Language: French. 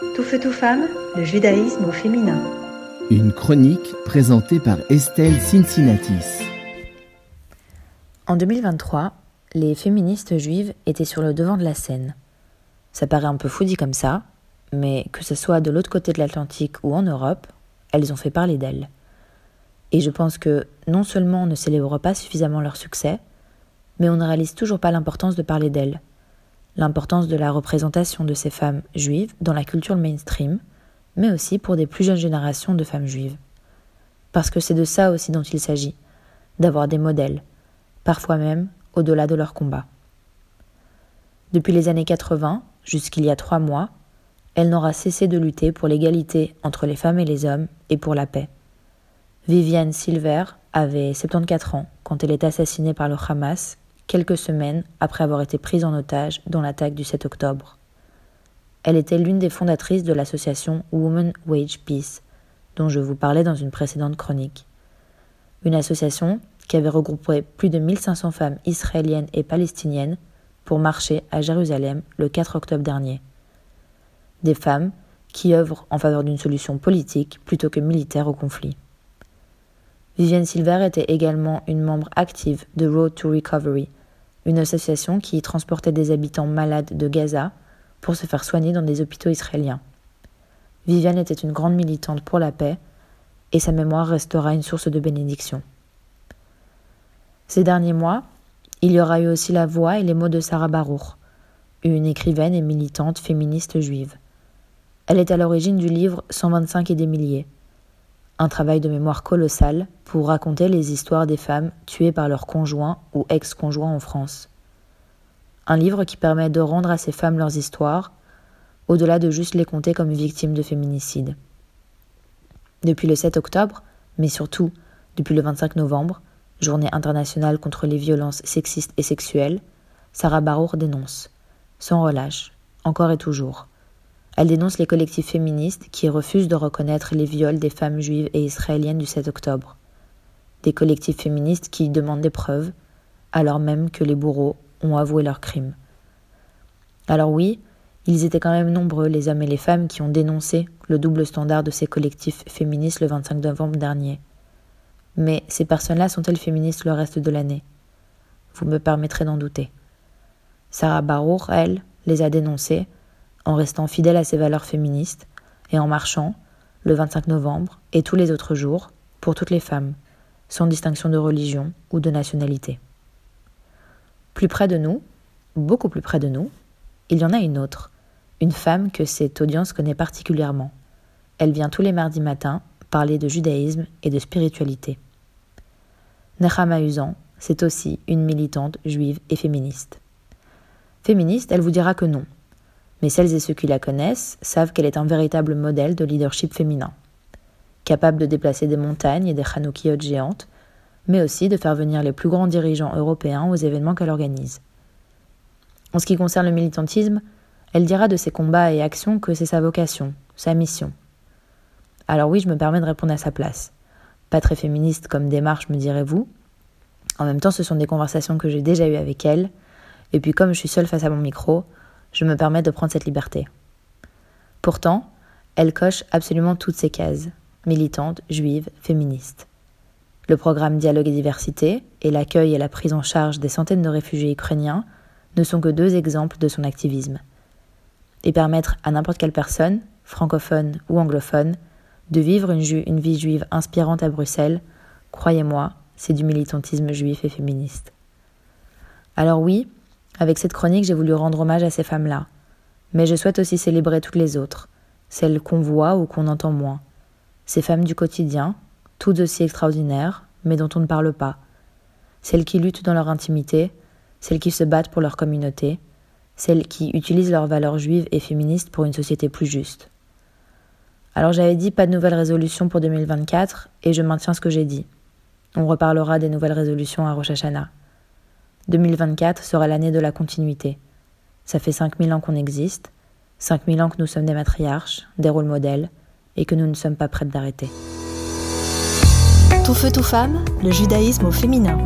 Tout feu, tout femme, le judaïsme au féminin. Une chronique présentée par Estelle Cincinnatis. En 2023, les féministes juives étaient sur le devant de la scène. Ça paraît un peu fou dit comme ça, mais que ce soit de l'autre côté de l'Atlantique ou en Europe, elles ont fait parler d'elles. Et je pense que non seulement on ne célèbre pas suffisamment leur succès, mais on ne réalise toujours pas l'importance de parler d'elles, l'importance de la représentation de ces femmes juives dans la culture mainstream, mais aussi pour des plus jeunes générations de femmes juives. Parce que c'est de ça aussi dont il s'agit, d'avoir des modèles, parfois même au-delà de leur combat. Depuis les années 80, jusqu'il y a trois mois, elle n'aura cessé de lutter pour l'égalité entre les femmes et les hommes et pour la paix. Viviane Silver avait 74 ans quand elle est assassinée par le Hamas quelques semaines après avoir été prise en otage dans l'attaque du 7 octobre. Elle était l'une des fondatrices de l'association Women Wage Peace, dont je vous parlais dans une précédente chronique. Une association qui avait regroupé plus de 1500 femmes israéliennes et palestiniennes pour marcher à Jérusalem le 4 octobre dernier. Des femmes qui œuvrent en faveur d'une solution politique plutôt que militaire au conflit. Vivienne Silver était également une membre active de Road to Recovery, une association qui transportait des habitants malades de Gaza pour se faire soigner dans des hôpitaux israéliens. Viviane était une grande militante pour la paix et sa mémoire restera une source de bénédiction. Ces derniers mois, il y aura eu aussi la voix et les mots de Sarah Baruch, une écrivaine et militante féministe juive. Elle est à l'origine du livre 125 et des milliers, un travail de mémoire colossal pour raconter les histoires des femmes tuées par leurs conjoints ou ex-conjoints en France. Un livre qui permet de rendre à ces femmes leurs histoires, au-delà de juste les compter comme victimes de féminicide. Depuis le 7 octobre, mais surtout depuis le 25 novembre, journée internationale contre les violences sexistes et sexuelles, Sarah Barour dénonce, sans relâche, encore et toujours, elle dénonce les collectifs féministes qui refusent de reconnaître les viols des femmes juives et israéliennes du 7 octobre. Des collectifs féministes qui demandent des preuves, alors même que les bourreaux ont avoué leurs crimes. Alors oui, ils étaient quand même nombreux, les hommes et les femmes, qui ont dénoncé le double standard de ces collectifs féministes le 25 novembre dernier. Mais ces personnes-là sont-elles féministes le reste de l'année? Vous me permettrez d'en douter. Sarah Barour, elle, les a dénoncés en restant fidèle à ses valeurs féministes et en marchant, le 25 novembre et tous les autres jours, pour toutes les femmes, sans distinction de religion ou de nationalité. Plus près de nous, beaucoup plus près de nous, il y en a une autre, une femme que cette audience connaît particulièrement. Elle vient tous les mardis matins parler de judaïsme et de spiritualité. Nechama Usan, c'est aussi une militante juive et féministe. Féministe, elle vous dira que non, mais celles et ceux qui la connaissent savent qu'elle est un véritable modèle de leadership féminin, capable de déplacer des montagnes et des chanoukiotes géantes, mais aussi de faire venir les plus grands dirigeants européens aux événements qu'elle organise. En ce qui concerne le militantisme, elle dira de ses combats et actions que c'est sa vocation, sa mission. Alors oui, je me permets de répondre à sa place. Pas très féministe comme démarche, me direz-vous. En même temps, ce sont des conversations que j'ai déjà eues avec elle, et puis comme je suis seule face à mon micro, je me permets de prendre cette liberté. Pourtant, elle coche absolument toutes ces cases, militante, juive, féministe. Le programme Dialogue et Diversité et l'accueil et la prise en charge des centaines de réfugiés ukrainiens ne sont que deux exemples de son activisme. Et permettre à n'importe quelle personne, francophone ou anglophone, de vivre une, une vie juive inspirante à Bruxelles, croyez-moi, c'est du militantisme juif et féministe. Alors oui, avec cette chronique, j'ai voulu rendre hommage à ces femmes-là. Mais je souhaite aussi célébrer toutes les autres, celles qu'on voit ou qu'on entend moins. Ces femmes du quotidien, toutes aussi extraordinaires, mais dont on ne parle pas. Celles qui luttent dans leur intimité, celles qui se battent pour leur communauté, celles qui utilisent leurs valeurs juives et féministes pour une société plus juste. Alors j'avais dit pas de nouvelles résolutions pour 2024 et je maintiens ce que j'ai dit. On reparlera des nouvelles résolutions à Rosh Hashanah. 2024 sera l'année de la continuité. Ça fait 5000 ans qu'on existe, 5000 ans que nous sommes des matriarches, des rôles modèles, et que nous ne sommes pas prêtes d'arrêter. Tout feu, tout femme, le judaïsme au féminin.